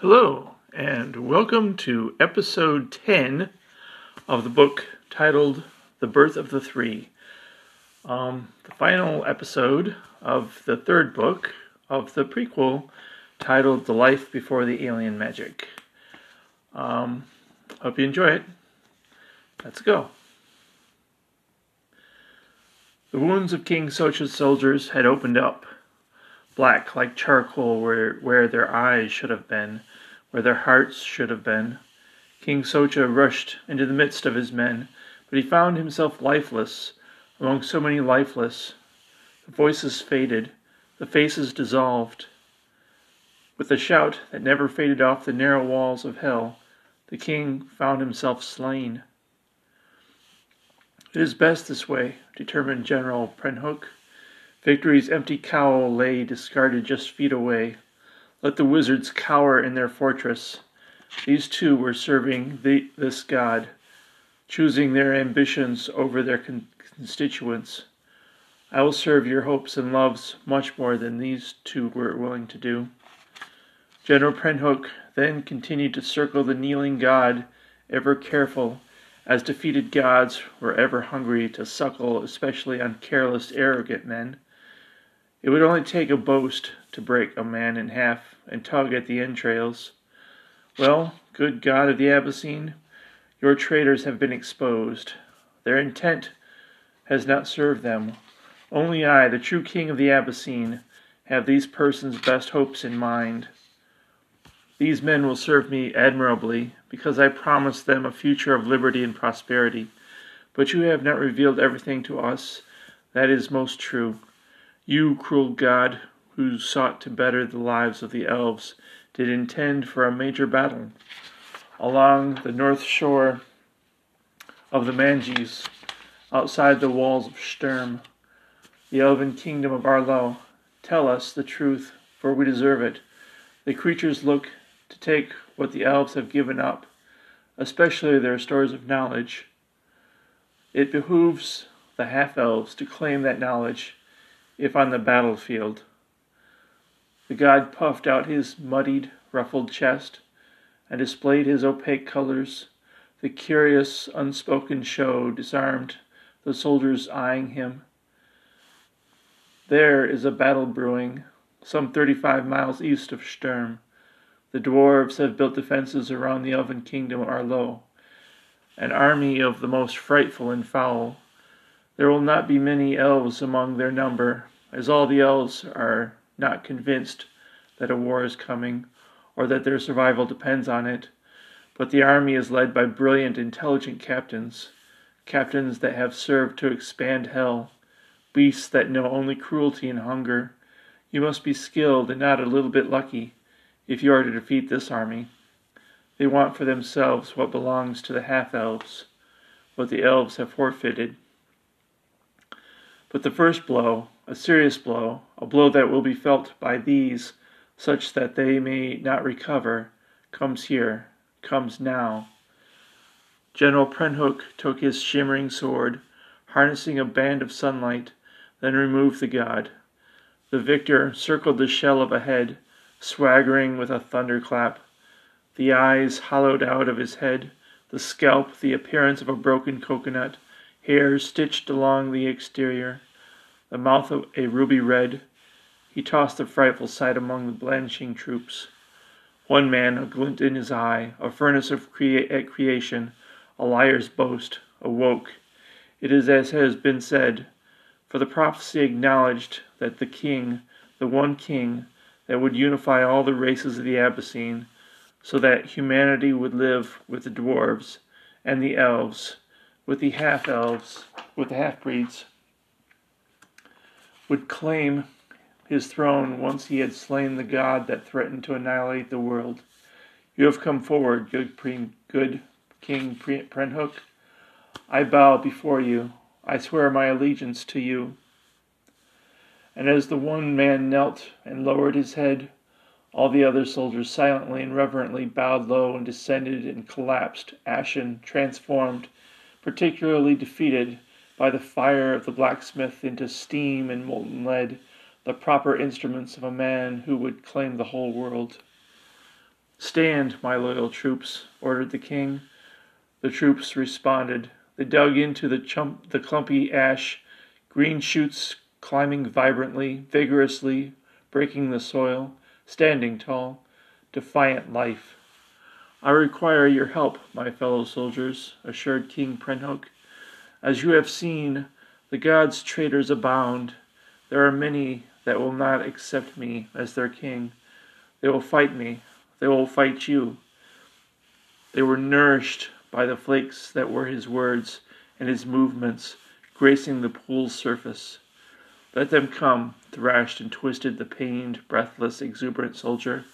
Hello, and welcome to episode 10 of the book titled The Birth of the Three. Um, the final episode of the third book of the prequel titled The Life Before the Alien Magic. Um, hope you enjoy it. Let's go. The wounds of King Socha's soldiers had opened up, black like charcoal where, where their eyes should have been, where their hearts should have been. King Socha rushed into the midst of his men, but he found himself lifeless among so many lifeless. The voices faded, the faces dissolved. With a shout that never faded off the narrow walls of hell, the king found himself slain. It is best this way, determined General Prenhook. Victory's empty cowl lay discarded just feet away. Let the wizards cower in their fortress. These two were serving the, this god, choosing their ambitions over their con- constituents. I will serve your hopes and loves much more than these two were willing to do. General Prenhook then continued to circle the kneeling god, ever careful as defeated gods were ever hungry to suckle, especially on careless, arrogant men. It would only take a boast to break a man in half and tug at the entrails. Well, good God of the Abyssine, your traitors have been exposed. Their intent has not served them. Only I, the true king of the Abyssine, have these persons' best hopes in mind. These men will serve me admirably, because I promised them a future of liberty and prosperity. But you have not revealed everything to us that is most true. You, cruel God, who sought to better the lives of the elves, did intend for a major battle along the north shore of the Manges, outside the walls of Sturm, the elven kingdom of Arlo. Tell us the truth, for we deserve it. The creatures look to take what the elves have given up, especially their stores of knowledge. It behooves the half elves to claim that knowledge if on the battlefield. The god puffed out his muddied, ruffled chest and displayed his opaque colors. The curious, unspoken show disarmed the soldiers eyeing him. There is a battle brewing, some thirty five miles east of Sturm. The dwarves have built defenses around the elven kingdom Arlo, an army of the most frightful and foul. There will not be many elves among their number, as all the elves are not convinced that a war is coming, or that their survival depends on it. But the army is led by brilliant, intelligent captains, captains that have served to expand hell, beasts that know only cruelty and hunger. You must be skilled and not a little bit lucky if you are to defeat this army. They want for themselves what belongs to the half elves, what the elves have forfeited. But the first blow, a serious blow, a blow that will be felt by these, such that they may not recover, comes here, comes now. General Prenhook took his shimmering sword, harnessing a band of sunlight, then removed the god. The victor circled the shell of a head, swaggering with a thunderclap, the eyes hollowed out of his head, the scalp the appearance of a broken coconut, hair stitched along the exterior, the mouth a ruby red. He tossed the frightful sight among the blanching troops. One man, a glint in his eye, a furnace of crea- at creation, a liar's boast, awoke. It is as has been said, for the prophecy acknowledged that the king, the one king, that would unify all the races of the Abyssine, so that humanity would live with the dwarves and the elves, with the half elves, with the half breeds, would claim his throne once he had slain the god that threatened to annihilate the world. You have come forward, good, pre- good King Prenhook. I bow before you. I swear my allegiance to you. And as the one man knelt and lowered his head, all the other soldiers silently and reverently bowed low and descended and collapsed, ashen, transformed, particularly defeated by the fire of the blacksmith into steam and molten lead, the proper instruments of a man who would claim the whole world. Stand, my loyal troops, ordered the king. The troops responded. They dug into the, chump, the clumpy ash, green shoots climbing vibrantly, vigorously, breaking the soil, standing tall, defiant life. I require your help, my fellow soldiers, assured King Prenhook. As you have seen, the gods' traitors abound. There are many that will not accept me as their king. They will fight me. They will fight you. They were nourished by the flakes that were his words and his movements gracing the pool's surface. Let them come, thrashed and twisted the pained, breathless, exuberant soldier.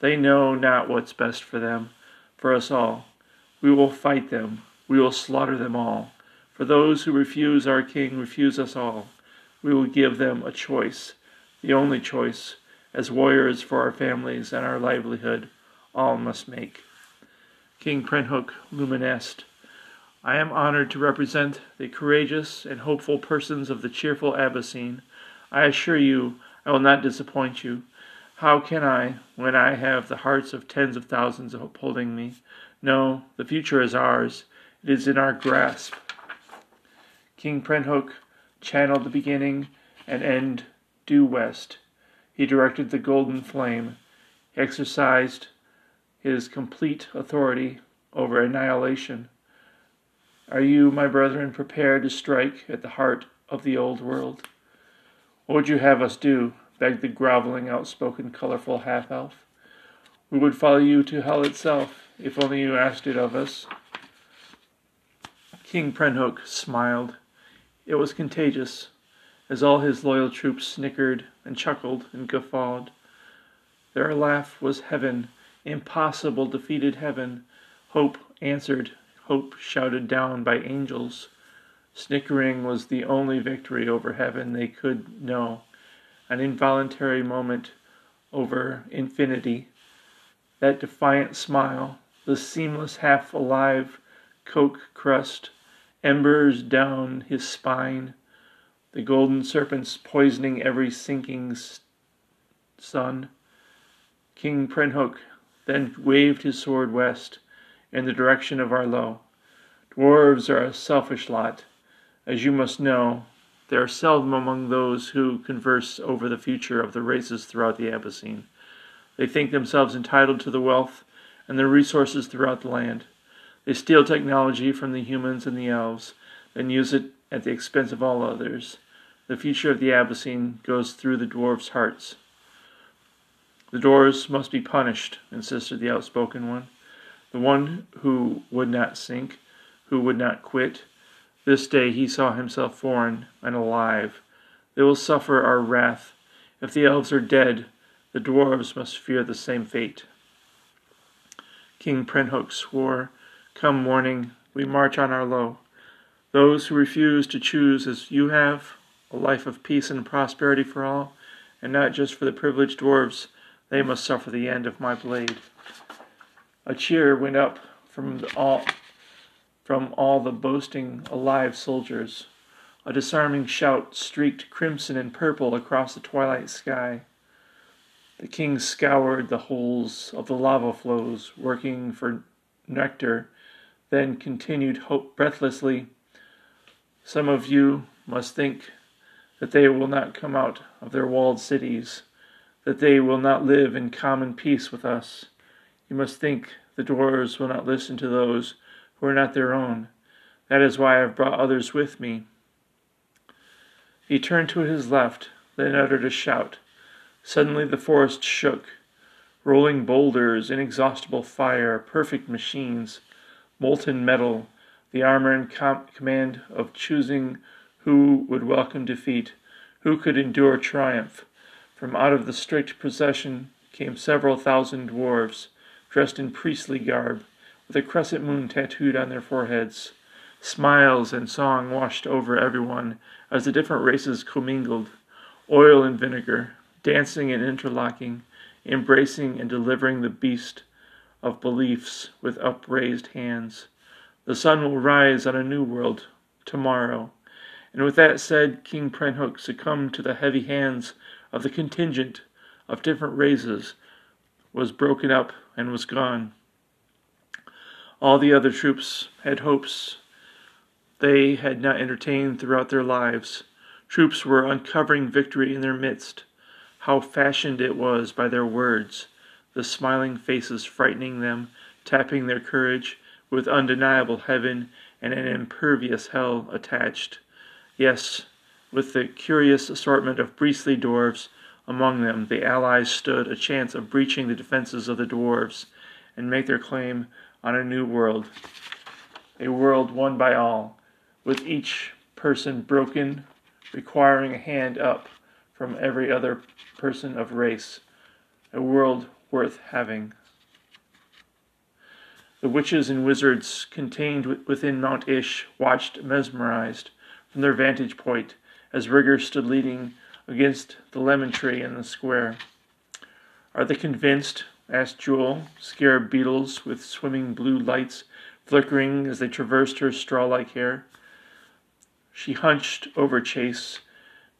They know not what's best for them, for us all. We will fight them. We will slaughter them all. For those who refuse our king refuse us all. We will give them a choice, the only choice, as warriors for our families and our livelihood, all must make. King Prenhook Luminest, I am honored to represent the courageous and hopeful persons of the cheerful Abyssine. I assure you I will not disappoint you. How can I, when I have the hearts of tens of thousands upholding me? No, the future is ours. It is in our grasp. King Prenhook channeled the beginning and end due west. He directed the golden flame. He exercised his complete authority over annihilation. Are you, my brethren, prepared to strike at the heart of the old world? What would you have us do? Begged the groveling, outspoken, colorful half elf. We would follow you to hell itself, if only you asked it of us. King Prenhook smiled. It was contagious, as all his loyal troops snickered and chuckled and guffawed. Their laugh was heaven, impossible defeated heaven. Hope answered hope shouted down by angels. Snickering was the only victory over heaven they could know, an involuntary moment over infinity. That defiant smile, the seamless half alive coke crust, embers down his spine, the golden serpents poisoning every sinking sun. King Prenhook then waved his sword west in the direction of Arlo. Dwarves are a selfish lot. As you must know, they are seldom among those who converse over the future of the races throughout the Abyssine. They think themselves entitled to the wealth and the resources throughout the land. They steal technology from the humans and the elves, and use it at the expense of all others. The future of the Abyssine goes through the dwarves' hearts. The dwarves must be punished, insisted the outspoken one the one who would not sink, who would not quit. This day he saw himself foreign and alive. They will suffer our wrath. If the elves are dead, the dwarves must fear the same fate. King Prenhook swore, Come morning, we march on our Arlo. Those who refuse to choose as you have, a life of peace and prosperity for all, and not just for the privileged dwarves, they must suffer the end of my blade. A cheer went up from all from all the boasting alive soldiers. A disarming shout streaked crimson and purple across the twilight sky. The king scoured the holes of the lava flows, working for nectar, then continued hope breathlessly. Some of you must think that they will not come out of their walled cities, that they will not live in common peace with us. You must think the dwarves will not listen to those who are not their own. That is why I have brought others with me. He turned to his left, then uttered a shout. Suddenly the forest shook. Rolling boulders, inexhaustible fire, perfect machines, molten metal, the armor and com- command of choosing who would welcome defeat, who could endure triumph. From out of the strict procession came several thousand dwarves dressed in priestly garb, with a crescent moon tattooed on their foreheads. Smiles and song washed over everyone as the different races commingled, oil and vinegar, dancing and interlocking, embracing and delivering the beast of beliefs with upraised hands. The sun will rise on a new world tomorrow. And with that said, King Prenhook succumbed to the heavy hands of the contingent of different races was broken up and was gone. All the other troops had hopes they had not entertained throughout their lives. Troops were uncovering victory in their midst. How fashioned it was by their words, the smiling faces frightening them, tapping their courage with undeniable heaven and an impervious hell attached. Yes, with the curious assortment of beastly dwarfs among them, the allies stood a chance of breaching the defenses of the dwarfs and make their claim on a new world, a world won by all, with each person broken, requiring a hand up from every other person of race, a world worth having. The witches and wizards contained within Mount Ish watched mesmerized from their vantage point as Rigger stood leaning against the lemon tree in the square. Are they convinced? Asked Jewel, scarab beetles with swimming blue lights flickering as they traversed her straw like hair. She hunched over Chase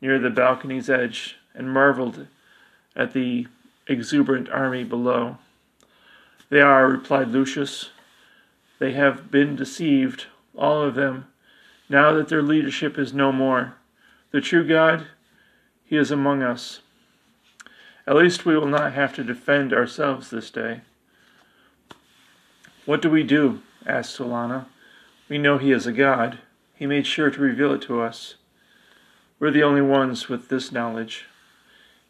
near the balcony's edge and marveled at the exuberant army below. They are, replied Lucius. They have been deceived, all of them, now that their leadership is no more. The true God, He is among us. At least we will not have to defend ourselves this day. What do we do? asked Solana. We know He is a God. He made sure to reveal it to us. We're the only ones with this knowledge.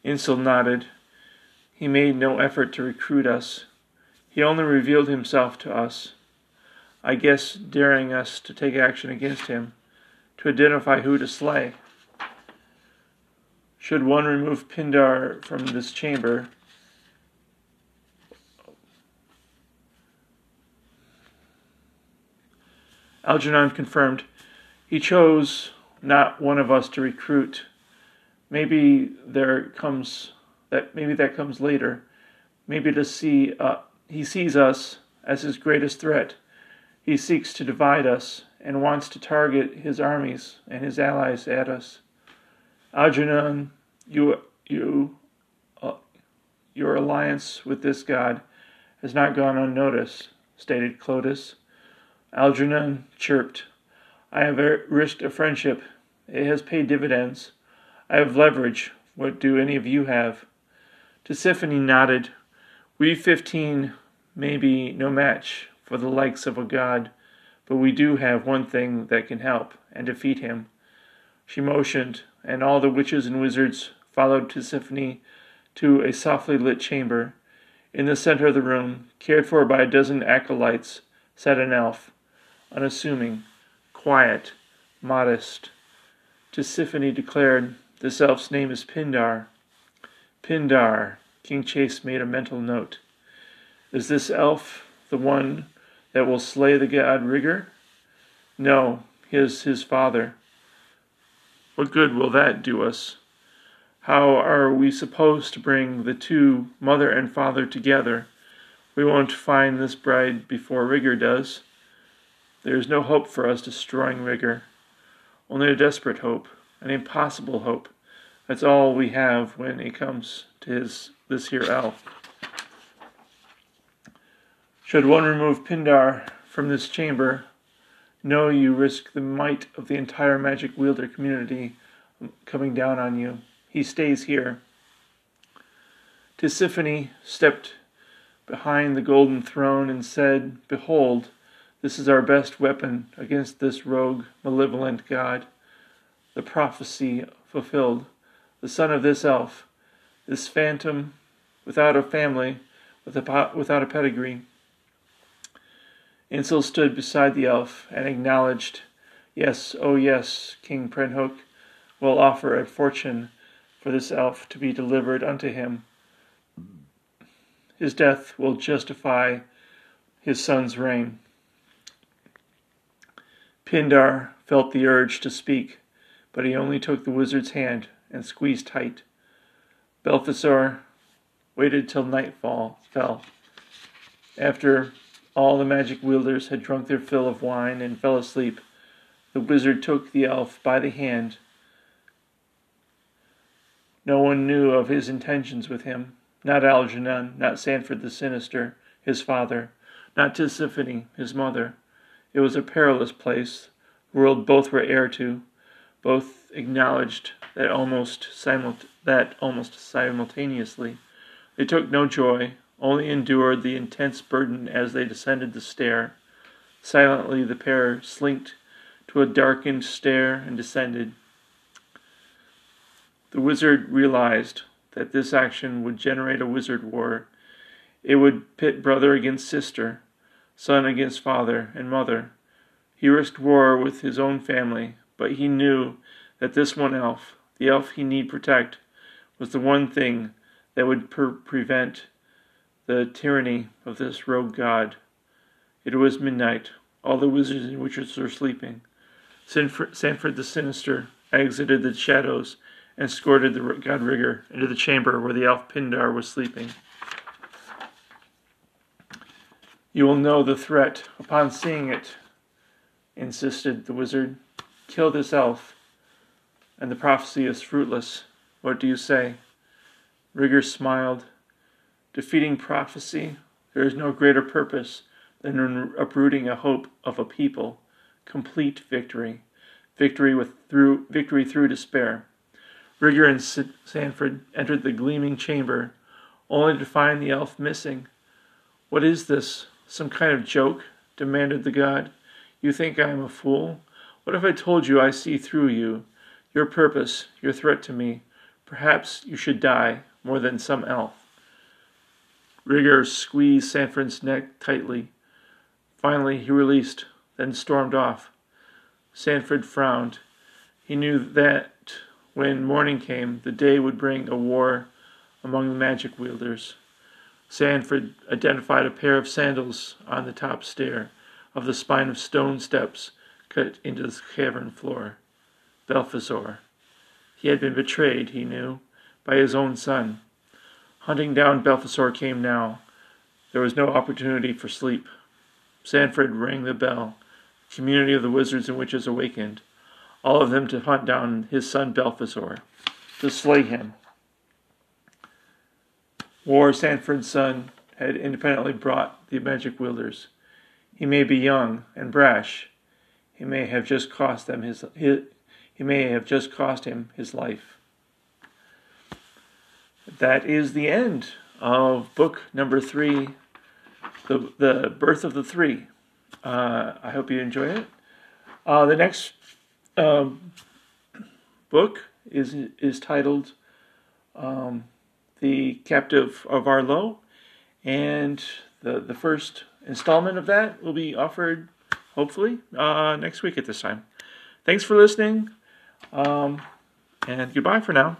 Insul nodded. He made no effort to recruit us. He only revealed himself to us. I guess daring us to take action against him, to identify who to slay. Should one remove Pindar from this chamber, Algernon confirmed he chose not one of us to recruit. Maybe there comes that maybe that comes later. Maybe to see uh, he sees us as his greatest threat. He seeks to divide us and wants to target his armies and his allies at us. Algernon, you you uh, your alliance with this god has not gone unnoticed, stated Clotis. Algernon chirped. I have risked a friendship. It has paid dividends. I have leverage. What do any of you have? Tisiphone nodded. We fifteen may be no match for the likes of a god, but we do have one thing that can help and defeat him. She motioned, and all the witches and wizards followed Tisiphone to a softly lit chamber. In the center of the room, cared for by a dozen acolytes, sat an elf, unassuming, quiet, modest. Tisiphone declared, This elf's name is Pindar. Pindar, King Chase made a mental note. Is this elf the one that will slay the god Rigger? No, he is his father. What good will that do us? How are we supposed to bring the two, mother and father, together? We won't find this bride before Rigger does. There is no hope for us destroying Rigger. Only a desperate hope, an impossible hope. That's all we have when it comes to his this here elf. Should one remove Pindar from this chamber, know you risk the might of the entire magic wielder community coming down on you. He stays here. Tisiphone stepped behind the golden throne and said, Behold, this is our best weapon against this rogue, malevolent god. The prophecy fulfilled. The son of this elf, this phantom without a family, without a pedigree, Insul stood beside the elf and acknowledged, Yes, oh yes, King Prenhook will offer a fortune for this elf to be delivered unto him. His death will justify his son's reign. Pindar felt the urge to speak, but he only took the wizard's hand and squeezed tight. Balthasar waited till nightfall fell. After all the magic wielders had drunk their fill of wine and fell asleep. The wizard took the elf by the hand. No one knew of his intentions with him. not Algernon, not Sanford the Sinister, his father, not Tisiphone, his mother. It was a perilous place, the world both were heir to, both acknowledged that almost simult- that almost simultaneously. They took no joy, only endured the intense burden as they descended the stair. Silently the pair slinked to a darkened stair and descended. The wizard realized that this action would generate a wizard war. It would pit brother against sister, son against father and mother. He risked war with his own family, but he knew that this one elf, the elf he need protect, was the one thing that would per- prevent the tyranny of this rogue god. It was midnight. All the wizards and witches were sleeping. Sanford, Sanford the Sinister exited the shadows and escorted the god Rigger into the chamber where the elf Pindar was sleeping. You will know the threat upon seeing it, insisted the wizard. Kill this elf, and the prophecy is fruitless. What do you say? Rigger smiled. Defeating prophecy, there is no greater purpose than in uprooting a hope of a people. Complete victory. Victory with through victory through despair. Rigger and Sanford entered the gleaming chamber, only to find the elf missing. What is this? Some kind of joke? demanded the god. You think I am a fool? What if I told you I see through you? Your purpose, your threat to me. Perhaps you should die more than some elf. Rigger squeezed Sanford's neck tightly. Finally, he released, then stormed off. Sanford frowned. He knew that when morning came, the day would bring a war among the magic wielders. Sanford identified a pair of sandals on the top stair of the spine of stone steps cut into the cavern floor. Belphazor. He had been betrayed, he knew, by his own son. Hunting down Belphazor came now. There was no opportunity for sleep. Sanford rang the bell. The community of the wizards and witches awakened all of them to hunt down his son Belphazor, to slay him. War Sanford's son had independently brought the magic wielders. He may be young and brash. He may have just cost them his, his he may have just cost him his life. That is the end of book number three, the the birth of the three. Uh, I hope you enjoy it. Uh, the next um, book is is titled um, "The Captive of Arlo," and the the first installment of that will be offered hopefully uh, next week at this time. Thanks for listening, um, and goodbye for now.